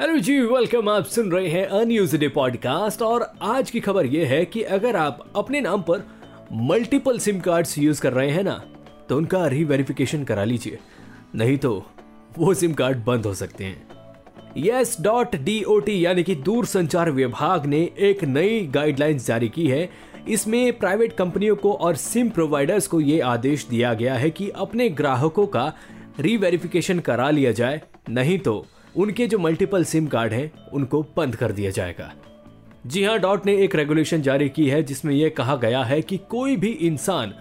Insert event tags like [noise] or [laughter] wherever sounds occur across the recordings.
Hello जी welcome आप सुन रहे हैं अन्यूज डे पॉडकास्ट और आज की खबर यह है कि अगर आप अपने नाम पर मल्टीपल सिम कार्ड्स यूज़ कर रहे हैं ना तो उनका रीवेरिफिकेशन करा लीजिए। नहीं तो वो सिम कार्ड बंद हो सकते हैं। Yes dot D O T यानी कि दूर संचार विभाग ने एक नई गाइडलाइंस जारी की है इसमें प्राइवेट कंपनियों को और सिम प्रोवाइडर्स को ये आदेश दिया गया है कि अपने ग्राहकों का रीवेरिफिकेशन करा लिया जाए, नहीं तो उनके जो मल्टीपल सिम कार्ड हैं, उनको बंद कर दिया जाएगा। जी हाँ डॉट ने एक रेगुलेशन जारी की है जिसमें यह कहा गया है कि कोई भी इंसान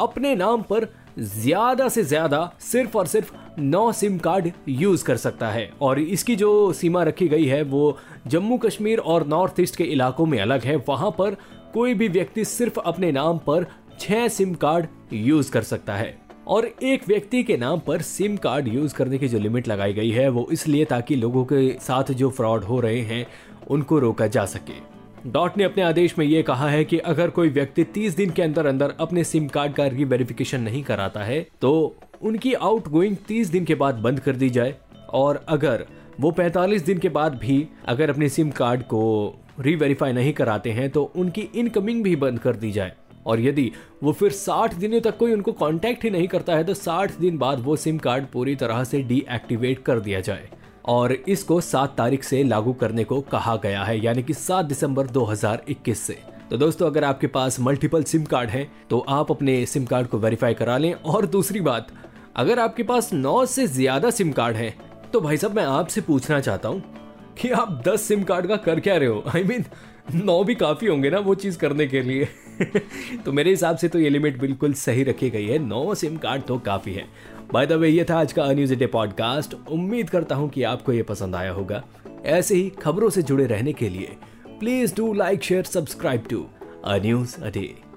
अपने नाम पर ज़्यादा से ज़्यादा सिर्फ़ और सिर्फ़ नौ सिम कार्ड यूज़ कर सकता है। और इसकी जो सीमा रखी गई है, वो जम्मू कश्मीर और नॉर्थ ईस्ट के इलाकों में अलग है। वहाँ पर कोई भी व्यक्ति सिर्फ़ अपने नाम पर छह सिम कार्ड यूज़ कर सकता है। और एक व्यक्ति के नाम पर सिम कार्ड यूज़ करने की जो लिमिट लगाई गई है, वो इसलिए ताकि लोगों के साथ जो फ्रॉड हो रहे हैं, उनको रोका जा सके। डॉट ने अपने आदेश में ये कहा है कि अगर कोई व्यक्ति 30 दिन के अंदर अंदर अपने सिम कार्ड का रीवेरिफिकेशन नहीं कराता है तो उनकी आउट गोइंग तीस दिन के बाद बंद कर दी जाए। और अगर वो 45 दिन के बाद भी अगर अपने सिम कार्ड को रीवेरीफाई नहीं कराते हैं तो उनकी इनकमिंग भी बंद कर दी जाए। और यदि वो फिर 60 दिनों तक कोई उनको कांटेक्ट ही नहीं करता है तो 60 दिन बाद वो सिम कार्ड पूरी तरह से डीएक्टिवेट कर दिया जाए। और इसको 7 तारीख से लागू करने को कहा गया है, यानी कि 7 दिसंबर 2021 से। तो दोस्तों, अगर आपके पास मल्टीपल सिम कार्ड है तो आप अपने सिम कार्ड को वेरीफाई करा लें। और दूसरी बात, अगर आपके पास नौ से ज़्यादा सिम कार्ड है तो भाई साहब, मैं आपसे पूछना चाहता हूँ कि आप दस सिम कार्ड का कर क्या रहे हो? आई I मीन mean, नौ भी काफ़ी होंगे ना वो चीज़ करने के लिए। [laughs] तो मेरे हिसाब से तो ये लिमिट बिल्कुल सही रखी गई है। नौ सिम कार्ड तो काफ़ी है। बाय द वे ये था आज का न्यूज़ डे पॉडकास्ट उम्मीद करता हूँ कि आपको ये पसंद आया होगा। ऐसे ही खबरों से जुड़े रहने के लिए please do like share subscribe to a news a day